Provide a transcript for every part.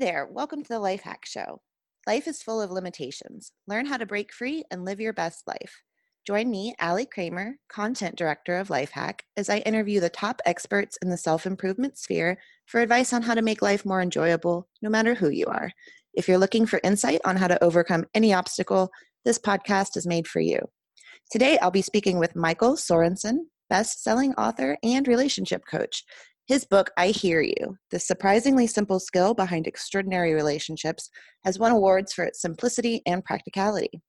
there. Welcome to the Life Hack Show. Life is full of limitations. Learn how to break free and live your best life. Join me, Allie Kramer, Content Director of Lifehack, as I interview the top experts in the self improvement sphere for advice on how to make life more enjoyable, no matter who you are. If you're looking for insight on how to overcome any obstacle, this podcast is made for you. Today, I'll be speaking with Michael Sorensen, best selling author and relationship coach. His book, I Hear You The Surprisingly Simple Skill Behind Extraordinary Relationships, has won awards for its simplicity and practicality.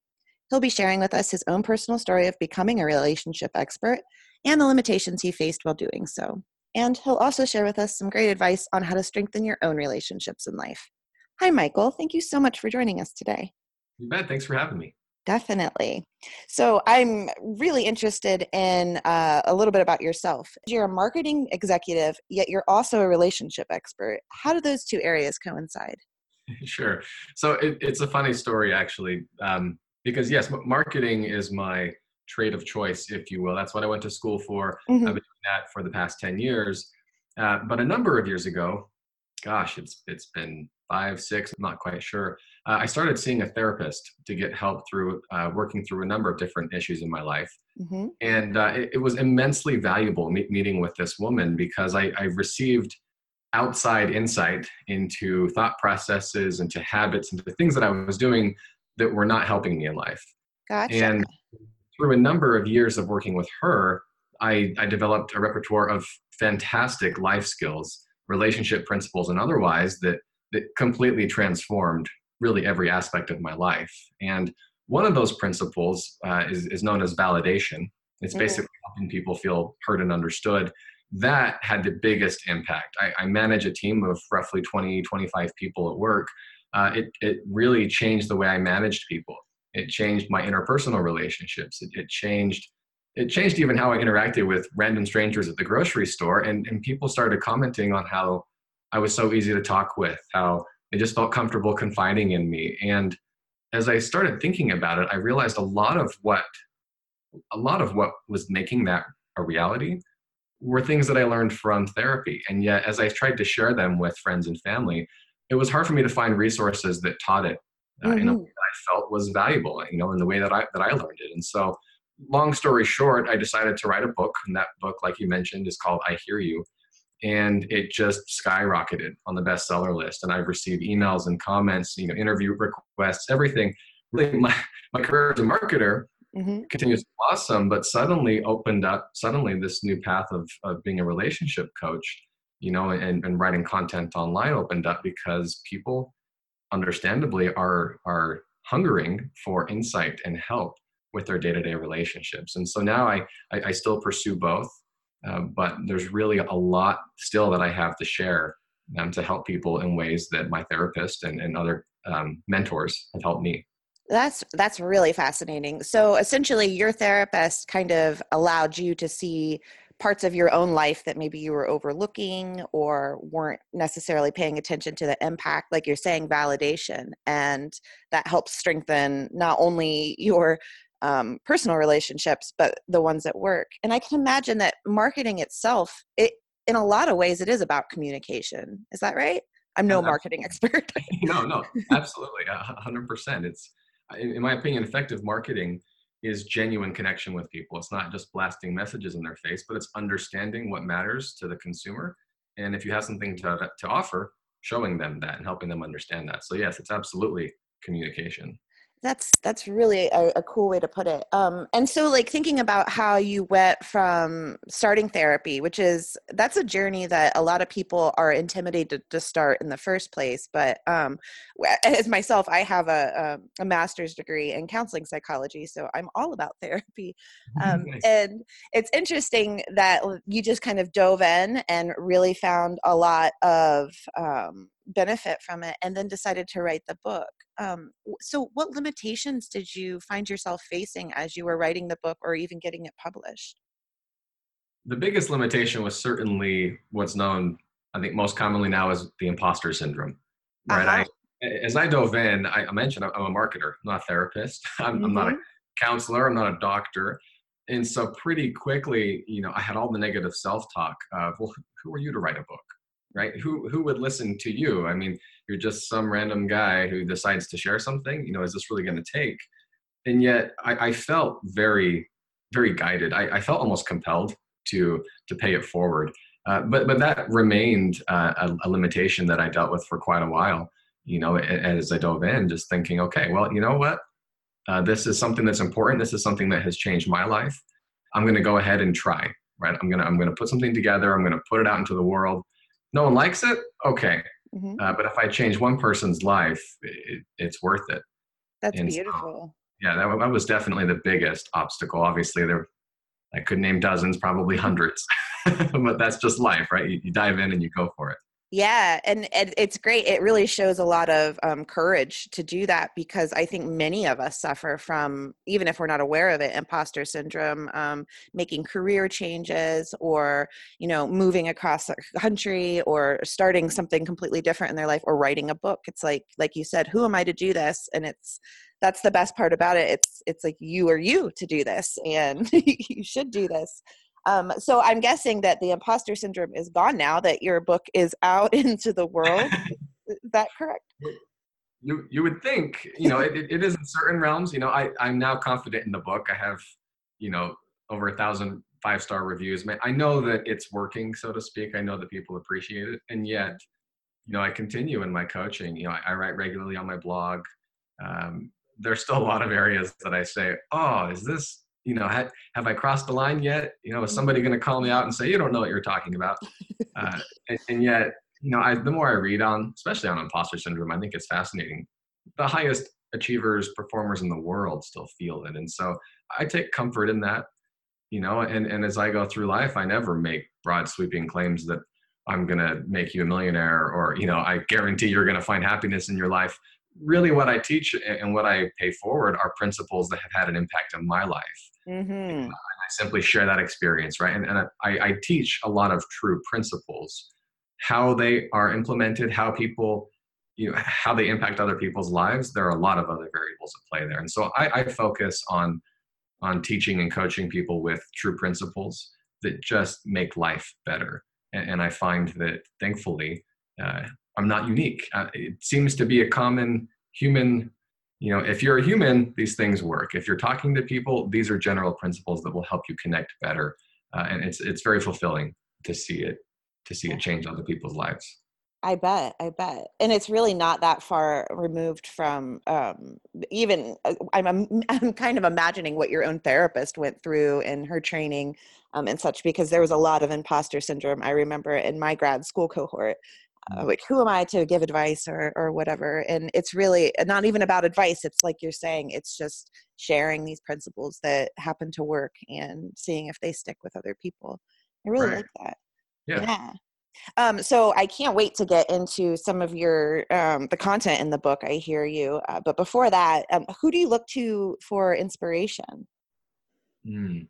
He'll be sharing with us his own personal story of becoming a relationship expert and the limitations he faced while doing so. And he'll also share with us some great advice on how to strengthen your own relationships in life. Hi, Michael. Thank you so much for joining us today. You bet. Thanks for having me. Definitely. So I'm really interested in uh, a little bit about yourself. You're a marketing executive, yet you're also a relationship expert. How do those two areas coincide? Sure. So it, it's a funny story, actually, um, because yes, marketing is my trade of choice, if you will. That's what I went to school for. Mm-hmm. I've been doing that for the past 10 years. Uh, but a number of years ago, gosh, it's it's been five, six, I'm not quite sure. Uh, I started seeing a therapist to get help through uh, working through a number of different issues in my life. Mm-hmm. And uh, it, it, was immensely valuable meet, meeting with this woman because I, I, received outside insight into thought processes, into habits, into things that I was doing that were not helping me in life. Gotcha. And through a number of years of working with her, I, I developed a repertoire of fantastic life skills relationship principles and otherwise that that completely transformed really every aspect of my life. And one of those principles uh, is, is known as validation. It's mm-hmm. basically helping people feel heard and understood. That had the biggest impact. I, I manage a team of roughly 20, 25 people at work. Uh, it, it really changed the way I managed people. It changed my interpersonal relationships. It, it changed it changed even how I interacted with random strangers at the grocery store. And, and people started commenting on how I was so easy to talk with, how they just felt comfortable confiding in me. And as I started thinking about it, I realized a lot of what a lot of what was making that a reality were things that I learned from therapy. And yet as I tried to share them with friends and family, it was hard for me to find resources that taught it uh, mm-hmm. in a mm-hmm. way that I felt was valuable, you know, in the way that I that I learned it. And so long story short, I decided to write a book, and that book, like you mentioned, is called I Hear You and it just skyrocketed on the bestseller list. And I've received emails and comments, you know, interview requests, everything. Really, my, my career as a marketer mm-hmm. continues to blossom, but suddenly opened up, suddenly this new path of, of being a relationship coach, you know, and, and writing content online opened up because people understandably are, are hungering for insight and help with their day-to-day relationships. And so now I, I, I still pursue both. Uh, but there's really a lot still that I have to share um, to help people in ways that my therapist and, and other um, mentors have helped me. That's that's really fascinating. So essentially, your therapist kind of allowed you to see parts of your own life that maybe you were overlooking or weren't necessarily paying attention to the impact like you're saying validation and that helps strengthen not only your um, personal relationships, but the ones at work. And I can imagine that marketing itself, it in a lot of ways, it is about communication. Is that right? I'm no marketing expert. no, no, absolutely, hundred percent. It's, in my opinion, effective marketing is genuine connection with people. It's not just blasting messages in their face, but it's understanding what matters to the consumer. And if you have something to to offer, showing them that and helping them understand that. So yes, it's absolutely communication that's that's really a, a, cool way to put it um, and so like thinking about how you went from starting therapy which is that's a journey that a lot of people are intimidated to start in the first place but um, as myself i have a, a, um, a, master's degree in counseling psychology so i'm all about therapy um, nice. and it's interesting that you just kind of dove in and really found a lot of um, benefit from it and then decided to write the book um, so what limitations did you find yourself facing as you were writing the book or even getting it published? The biggest limitation was certainly what's known i think most commonly now as the imposter syndrome right? Uh-huh. I, as i dove in i, mentioned i'm a marketer not a therapist. I'm, mm-hmm. I'm not a counselor i'm not a doctor. And so pretty quickly you know i had all the negative self-talk of well who are you to write a book right? Who who would listen to you? I mean, you're just some random guy who decides to share something. You know, is this really going to take? And yet, I, I felt very very guided. I, I, felt almost compelled to to pay it forward. Uh, but but that remained uh, a, a, limitation that I dealt with for quite a while. You know, as I dove in, just thinking, okay, well, you know what, uh, this is something that's important. This is something that has changed my life. I'm going to go ahead and try. Right? I'm gonna I'm gonna put something together. I'm gonna put it out into the world. No one likes it. Okay. Mm-hmm. Uh, but if I change one person's life, it, it's worth it. That's and beautiful. So, yeah, that, that was definitely the biggest obstacle. Obviously, there I could name dozens, probably hundreds, but that's just life, right? You, you, dive in and you go for it. Yeah, and, and it's great. It really shows a lot of um, courage to do that because I think many of us suffer from, even if we're not aware of it, imposter syndrome, um, making career changes, or you know, moving across the country, or starting something completely different in their life, or writing a book. It's like, like you said, who am I to do this? And it's that's the best part about it it's it's like you or you to do this and you should do this um, so i'm guessing that the imposter syndrome is gone now that your book is out into the world. Is that correct? You you would think you know it, it is in certain realms you know i i'm now confident in the book. I have you know over a thousand five star reviews i know that it's working so to speak. I know that people appreciate it. And yet you know i continue in my coaching. You know i, I write regularly on my blog. Um, there's still a lot of areas that I say, oh, is this, you know, have, have I crossed the line yet? You know, is somebody mm-hmm. going to call me out and say, you don't know what you're talking about? Uh, and, and, yet, you know, I, the more I read on, especially on imposter syndrome, I think it's fascinating. The highest achievers, performers in the world still feel it. And so I take comfort in that, you know, and, and as I go through life, I never make broad sweeping claims that I'm going to make you a millionaire or, you know, I guarantee you're going to find happiness in your life really what I teach and what I pay forward are principles that have had an impact on my life. Mm-hmm. And I simply share that experience, right? And, and I, I teach a lot of true principles, how they are implemented, how people, you know, how they impact other people's lives. There are a lot of other variables at play there. And so I, I focus on on teaching and coaching people with true principles that just make life better. And, and I find that thankfully, uh, I'm not unique. Uh, it seems to be a common human, you know, if you're a human, these things work. If you're talking to people, these are general principles that will help you connect better. Uh, and it's it's very fulfilling to see it to see it change other people's lives. I bet, I bet, and it's really not that far removed from um, even. Uh, I'm, I'm, I'm kind of imagining what your own therapist went through in her training um, and such, because there was a lot of imposter syndrome. I remember in my grad school cohort, uh, like who am i to give advice or or whatever and it's really not even about advice it's like you're saying it's just sharing these principles that happen to work and seeing if they stick with other people i really right. like that yeah. yeah. Um, so I can't wait to get into some of your um, the content in the book. I hear you, uh, but before that, um, who do you look to for inspiration? Mm.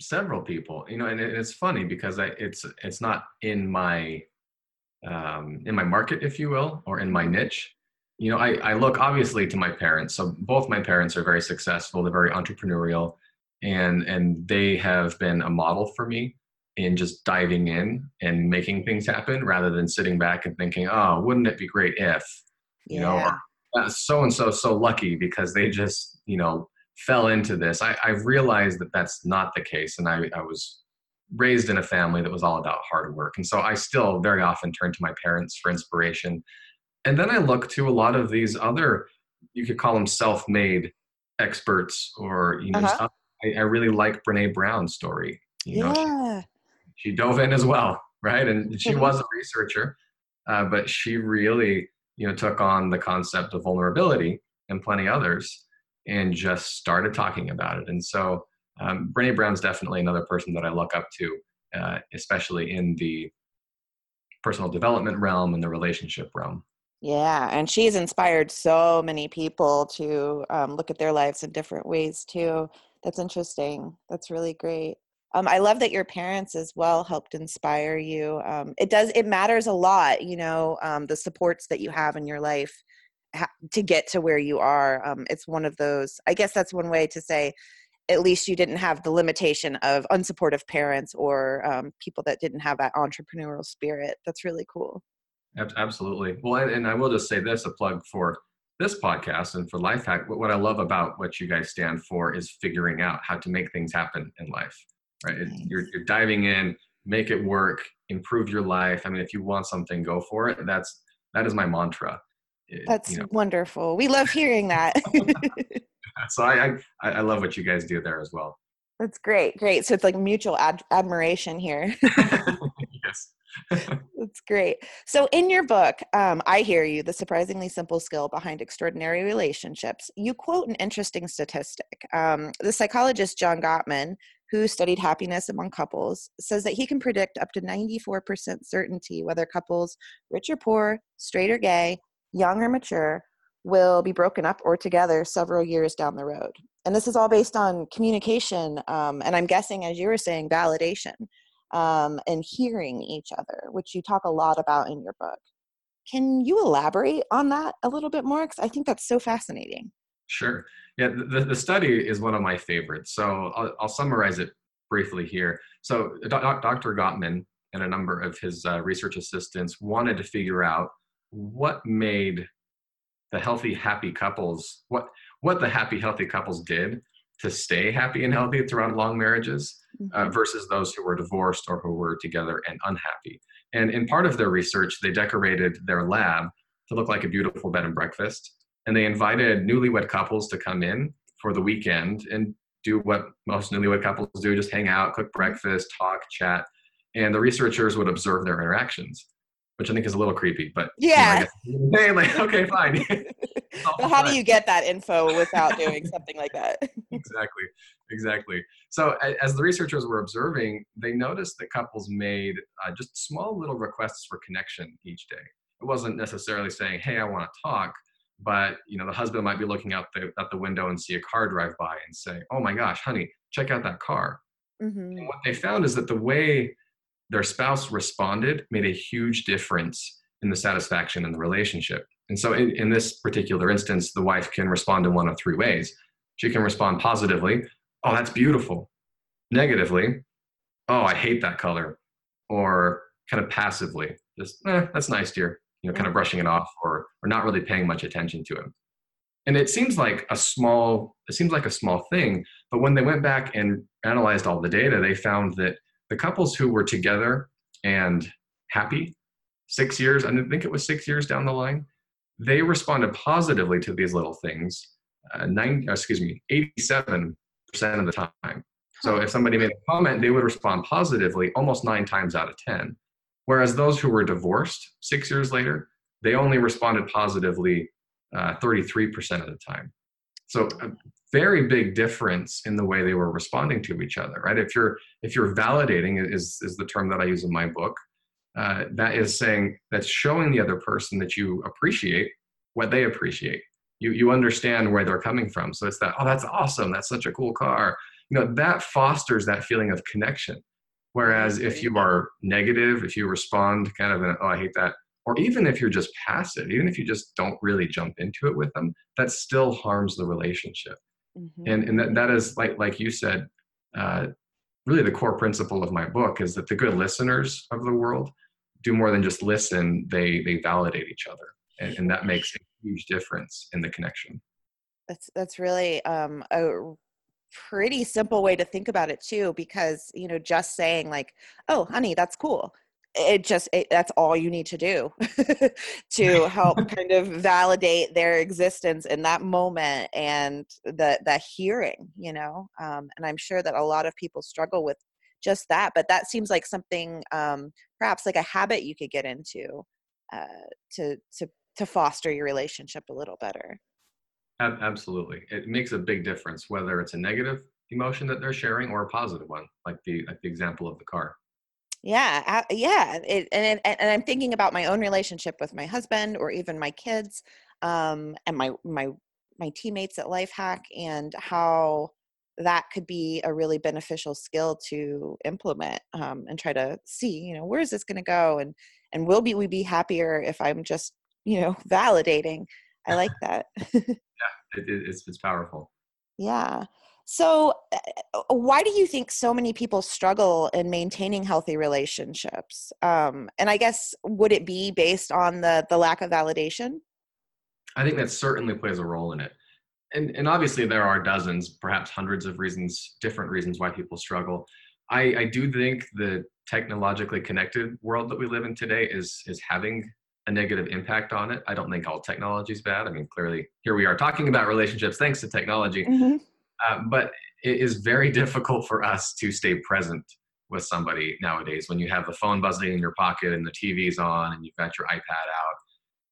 Several people, you know, and it's funny because I, it's it's not in my um, in my market, if you will, or in my niche. You know, I, I look obviously to my parents. So both my parents are very successful. They're very entrepreneurial, and and they have been a model for me in just diving in and making things happen rather than sitting back and thinking, oh, wouldn't it be great if, you yeah. know, so and so so lucky because they just you know fell into this. I, I've realized that that's not the case, and I, I was raised in a family that was all about hard work. And so I still very often turn to my parents for inspiration. And then I look to a lot of these other, you could call them self made experts or, you know, uh-huh. I, I, really like Brene Brown's story. You yeah. she, she, dove in as well, right? And she mm-hmm. was a researcher, uh, but she really, you know, took on the concept of vulnerability and plenty others and just started talking about it. And so, um, Brene Brown's definitely another person that I look up to, uh, especially in the personal development realm and the relationship realm. Yeah, and she's inspired so many people to um, look at their lives in different ways too. That's interesting. That's really great. Um, I love that your parents as well helped inspire you. Um, it does. It matters a lot, you know, um, the supports that you have in your life ha- to get to where you are. Um, it's one of those. I guess that's one way to say at least you didn't have the limitation of unsupportive parents or um, people that didn't have that entrepreneurial spirit. That's really cool. Absolutely. Well, and, I will just say this a plug for this podcast and for Lifehack. What I love about what you guys stand for is figuring out how to make things happen in life, right? Nice. You're, you're diving in, make it work, improve your life. I mean, if you want something, go for it. That's that is my mantra. That's you know. wonderful. We love hearing that. so I, I I love what you guys do there as well. That's great, great. So it's like mutual ad- admiration here. yes. That's great. So, in your book, um, I Hear You The Surprisingly Simple Skill Behind Extraordinary Relationships, you quote an interesting statistic. Um, the psychologist John Gottman, who studied happiness among couples, says that he can predict up to 94% certainty whether couples, rich or poor, straight or gay, young or mature, will be broken up or together several years down the road. And this is all based on communication, um, and I'm guessing, as you were saying, validation um, and hearing each other, which you talk a lot about in your book. Can you elaborate on that a little bit more? Because I think that's so fascinating. Sure. Yeah, the, the study is one of my favorites. So I'll, I'll summarize it briefly here. So Dr. Gottman and a number of his uh, research assistants wanted to figure out what made the healthy, happy couples, what what the happy, healthy couples did to stay happy and healthy throughout long marriages uh, mm-hmm. versus those who were divorced or who were together and unhappy. And in part of their research, they decorated their lab to look like a beautiful bed and breakfast. And they invited newlywed couples to come in for the weekend and do what most newlywed couples do just hang out, cook breakfast, talk, chat. And the researchers would observe their interactions which I think is a little creepy, but yeah. You know, hey, like, okay, fine. but how do you get that info without doing something like that? exactly, exactly. So as the researchers were observing, they noticed that couples made uh, just small little requests for connection each day. It wasn't necessarily saying, "Hey, I want to talk," but you know, the husband might be looking out the out the window and see a car drive by and say, "Oh my gosh, honey, check out that car." Mm-hmm. And what they found is that the way their spouse responded made a huge difference in the satisfaction in the relationship. And so, in, in this particular instance, the wife can respond in one of three ways. She can respond positively, oh, that's beautiful. Negatively, oh, I hate that color. Or kind of passively, just, eh, that's nice, dear. You know, kind of brushing it off or, or not really paying much attention to him. And it seems like a small, it seems like a small thing, but when they went back and analyzed all the data, they found that the couples who were together and happy six years, I think it was six years down the line, they responded positively to these little things. Uh, nine, excuse me, 87% of the time. So if somebody made a comment, they would respond positively almost nine times out of 10. Whereas those who were divorced six years later, they only responded positively uh, 33% of the time. So a very big difference in the way they were responding to each other, right? If you're if you're validating is is the term that I use in my book. Uh, that is saying that's showing the other person that you appreciate what they appreciate. You you understand where they're coming from. So it's that oh that's awesome. That's such a cool car. You know that fosters that feeling of connection. Whereas if you are negative, if you respond kind of in, oh I hate that or even if you're just passive, even if you just don't really jump into it with them, that still harms the relationship. Mm-hmm. And and that, that is like like you said, uh, really the core principle of my book is that the good listeners of the world do more than just listen; they they validate each other, and, and that makes a huge difference in the connection. That's that's really um, a pretty simple way to think about it too, because you know, just saying like, "Oh, honey, that's cool," it just it, that's all you need to do to help kind of validate their existence in that moment and the the hearing you know um, and i'm sure that a lot of people struggle with just that but that seems like something um, perhaps like a habit you could get into uh, to to to foster your relationship a little better. Absolutely. It makes a big difference whether it's a negative emotion that they're sharing or a positive one like the like the example of the car yeah, yeah, it, and and I'm thinking about my own relationship with my husband, or even my kids, um, and my my my teammates at Lifehack, and how that could be a really beneficial skill to implement um, and try to see, you know, where is this going to go, and and will be we be happier if I'm just you know validating. I like that. yeah, it, it's it's powerful. Yeah. So, uh, why do you think so many people struggle in maintaining healthy relationships? Um, and I guess would it be based on the the lack of validation? I think that certainly plays a role in it. And, and obviously there are dozens, perhaps hundreds of reasons, different reasons why people struggle. I, I do think the technologically connected world that we live in today is is having a negative impact on it. I don't think all technology is bad. I mean, clearly here we are talking about relationships thanks to technology, mm-hmm. Uh, but it is very difficult for us to stay present with somebody nowadays when you have the phone buzzing in your pocket and the TV's on and you've got your iPad out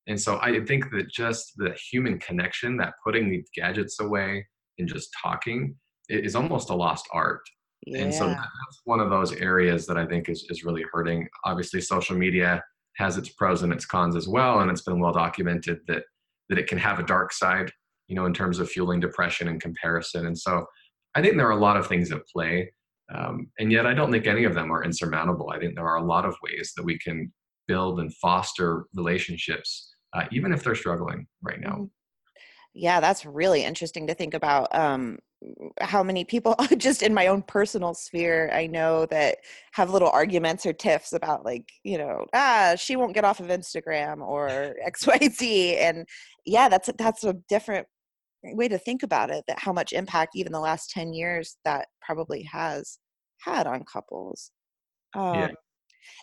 and so I think that just the human connection, that putting the gadgets away and just talking, is almost a lost art. Yeah. And so that's one of those areas that I think is, is really hurting. Obviously, social media has its pros and its cons as well, and it's been well documented that that it can have a dark side, you know, in terms of fueling depression and comparison. And so I think there are a lot of things at play, um, and yet I don't think any of them are insurmountable. I think there are a lot of ways that we can build and foster relationships uh, even if they're struggling right now. Mm-hmm. Yeah, that's really interesting to think about. Um, how many people, just in my own personal sphere, I know that have little arguments or tiffs about, like, you know, ah, she won't get off of Instagram or X, Y, Z. And yeah, that's that's a different way to think about it. That how much impact even the last ten years that probably has had on couples. Um, yeah.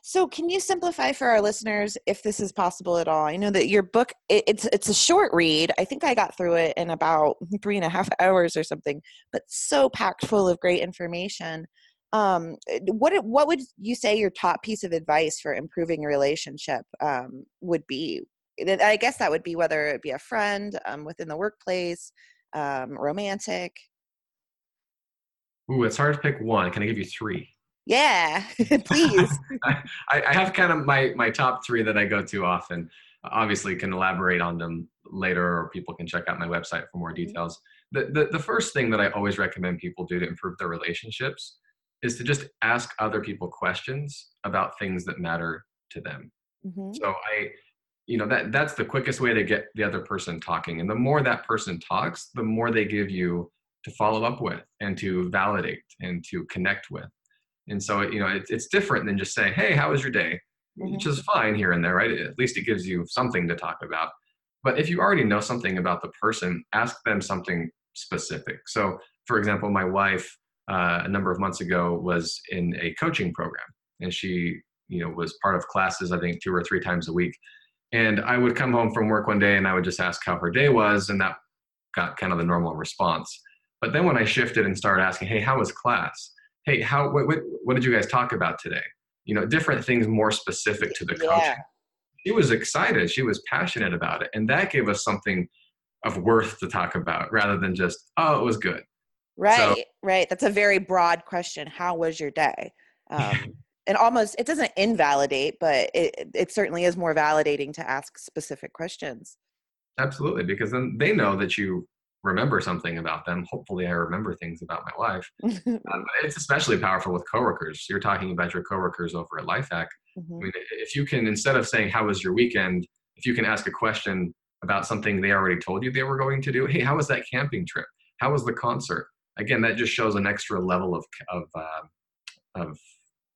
So, can you simplify for our listeners, if this is possible at all? I know that your book it, it's it's a short read. I think I got through it in about three and a half hours or something, but so packed full of great information. Um, eh, what what would you say your top piece of advice for improving a relationship um, would be? I guess that would be whether it be a friend um, within the workplace, um, romantic. Ooh, it's hard to pick one. Can I give you three? Yeah, please. I, I have kind of my my top three that I go to often. Obviously, can elaborate on them later, or people can check out my website for more mm-hmm. details. The, the, the first thing that I always recommend people do to improve their relationships is to just ask other people questions about things that matter to them. Mm-hmm. So I, you know, that that's the quickest way to get the other person talking. And the more that person talks, the more they give you to follow up with and to validate and to connect with. And so, you know, it, it's different than just saying, hey, how was your day? Mm-hmm. Which is fine here and there, right? At least it gives you something to talk about. But if you already know something about the person, ask them something specific. So, for example, my wife uh, a number of months ago was in a coaching program, and she, you know, was part of classes I think two or three times a week. And I would come home from work one day and I would just ask how her day was, and that got kind of the normal response. But then when I shifted and started asking, hey, how was class? hey, how what, what, what did you guys talk about today? You know, different things more specific to the. Yeah. She was excited. She was passionate about it, and that gave us something of worth to talk about rather than just oh, it was good. Right, so, right. That's a very broad question. How was your day? Um, and almost it doesn't invalidate, but it it certainly is more validating to ask specific questions. Absolutely, because then they know that you remember something about them. Hopefully, I remember things about my life um, it's especially powerful with coworkers. You're talking about your coworkers over at Lifehack. Mm-hmm. I mean, if you can, instead of saying "How was your weekend," if you can ask a question about something they already told you they were going to do. Hey, how was that camping trip? How was the concert? Again, that just shows an extra level of of uh, of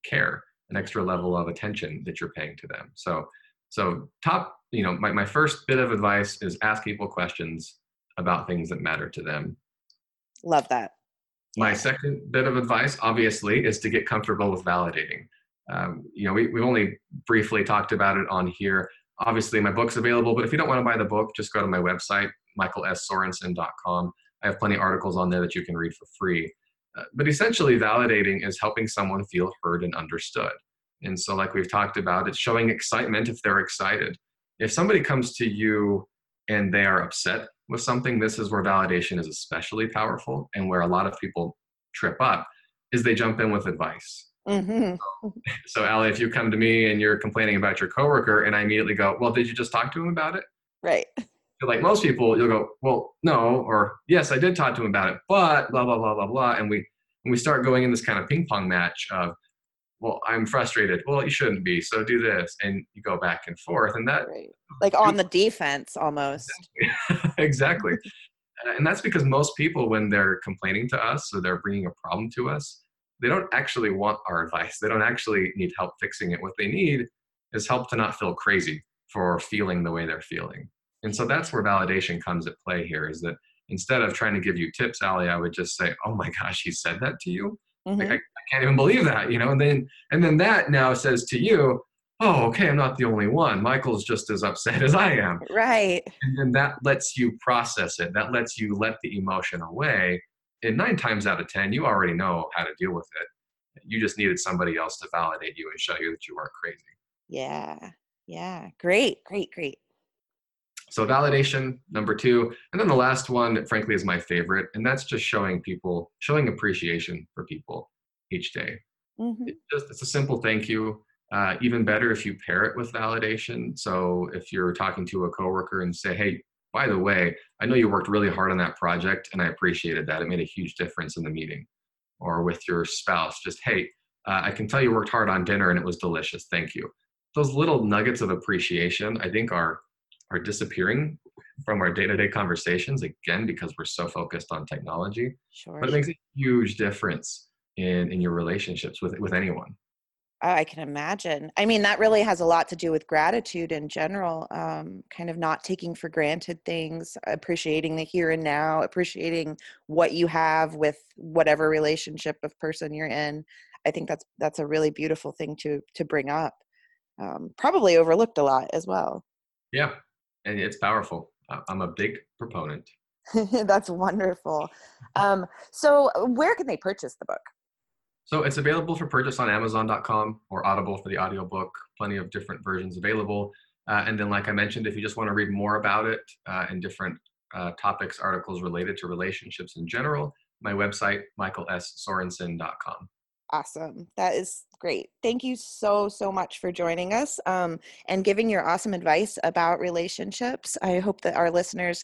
care, an extra level of attention that you're paying to them. So, so top, you know, my, my first bit of advice is ask people questions about things that matter to them. Love that. My second bit of advice, obviously, is to get comfortable with validating. Um, you know, we, we've only briefly talked about it on here. Obviously, my book's available, but if you don't want to buy the book, just go to my website, michaelssorensen.com. I have plenty of articles on there that you can read for free. Uh, but essentially, validating is helping someone feel heard and understood. And so, like we've talked about, it's showing excitement if they're excited. If somebody comes to you and they are upset with something, this is where validation is especially powerful and where a lot of people trip up is they jump in with advice. Mm-hmm. So, so Ali, if you come to me and you're complaining about your coworker and I immediately go, well, did you just talk to him about it? Right. Like most people, you'll go, well, no, or yes, I did talk to him about it, but blah, blah, blah, blah, blah. And we, and we start going in this kind of ping pong match of, well, I'm frustrated. Well, you shouldn't be. So do this. And you go back and forth. And that, right. like on the defense almost. exactly. And that's because most people, when they're complaining to us or they're bringing a problem to us, they don't actually want our advice. They don't actually need help fixing it. What they need is help to not feel crazy for feeling the way they're feeling. And so that's where validation comes at play here is that instead of trying to give you tips, Ali, I would just say, oh my gosh, he said that to you? Mm-hmm. Like, I, I can't even believe that, you know? And then, and then that now says to you, oh, okay, I'm not the only one. Michael's just as upset as I am. Right. And then that lets you process it. That lets you let the emotion away. And nine times out of 10, you already know how to deal with it. You just needed somebody else to validate you and show you that you weren't crazy. Yeah. Yeah. Great. Great. Great. So validation, number two. And then the last one, frankly, is my favorite. And that's just showing people, showing appreciation for people each day. Mm-hmm. It just, it's a simple thank you. Uh, even better if you pair it with validation. So if you're talking to a coworker and say, hey, by the way, I know you worked really hard on that project and I appreciated that. It made a huge difference in the meeting. Or with your spouse, just, hey, uh, I can tell you worked hard on dinner and it was delicious. Thank you. Those little nuggets of appreciation, I think, are are disappearing from our day-to-day conversations again because we're so focused on technology. Sure. But it makes a huge difference in in your relationships with with anyone. Oh, I can imagine. I mean, that really has a lot to do with gratitude in general, um, kind of not taking for granted things, appreciating the here and now, appreciating what you have with whatever relationship of person you're in. I think that's that's a really beautiful thing to to bring up. Um, probably overlooked a lot as well. Yeah, and it's powerful. I'm a big proponent. that's wonderful. Um, so, where can they purchase the book? So it's available for purchase on Amazon.com or Audible for the audiobook. Plenty of different versions available. Uh, and then, like I mentioned, if you just want to read more about it uh, and different uh, topics, articles related to relationships in general, my website, michaelssorensen.com. Awesome. That is great. Thank you so, so much for joining us um, and giving your awesome advice about relationships. I hope that our listeners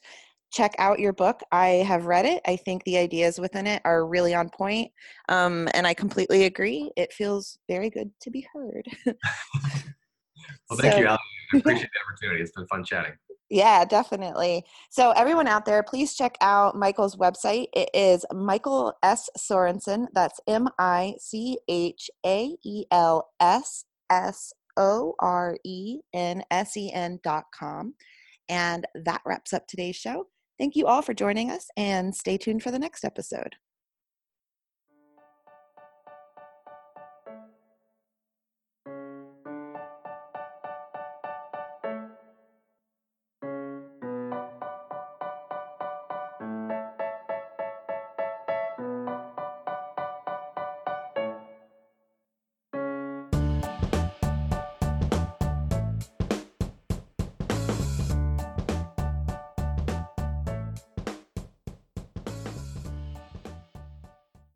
check out your book. I have read it. I think the ideas within it are really on point. Um, and I completely agree. It feels very good to be heard. well, thank so, you, Alan. I appreciate the opportunity. It's been fun chatting. Yeah, definitely. So, everyone out there, please check out Michael's website. It is Michael S. Sorensen. That's M I C H A E L S S O R E N S E N dot com. And that wraps up today's show. Thank you all for joining us and stay tuned for the next episode.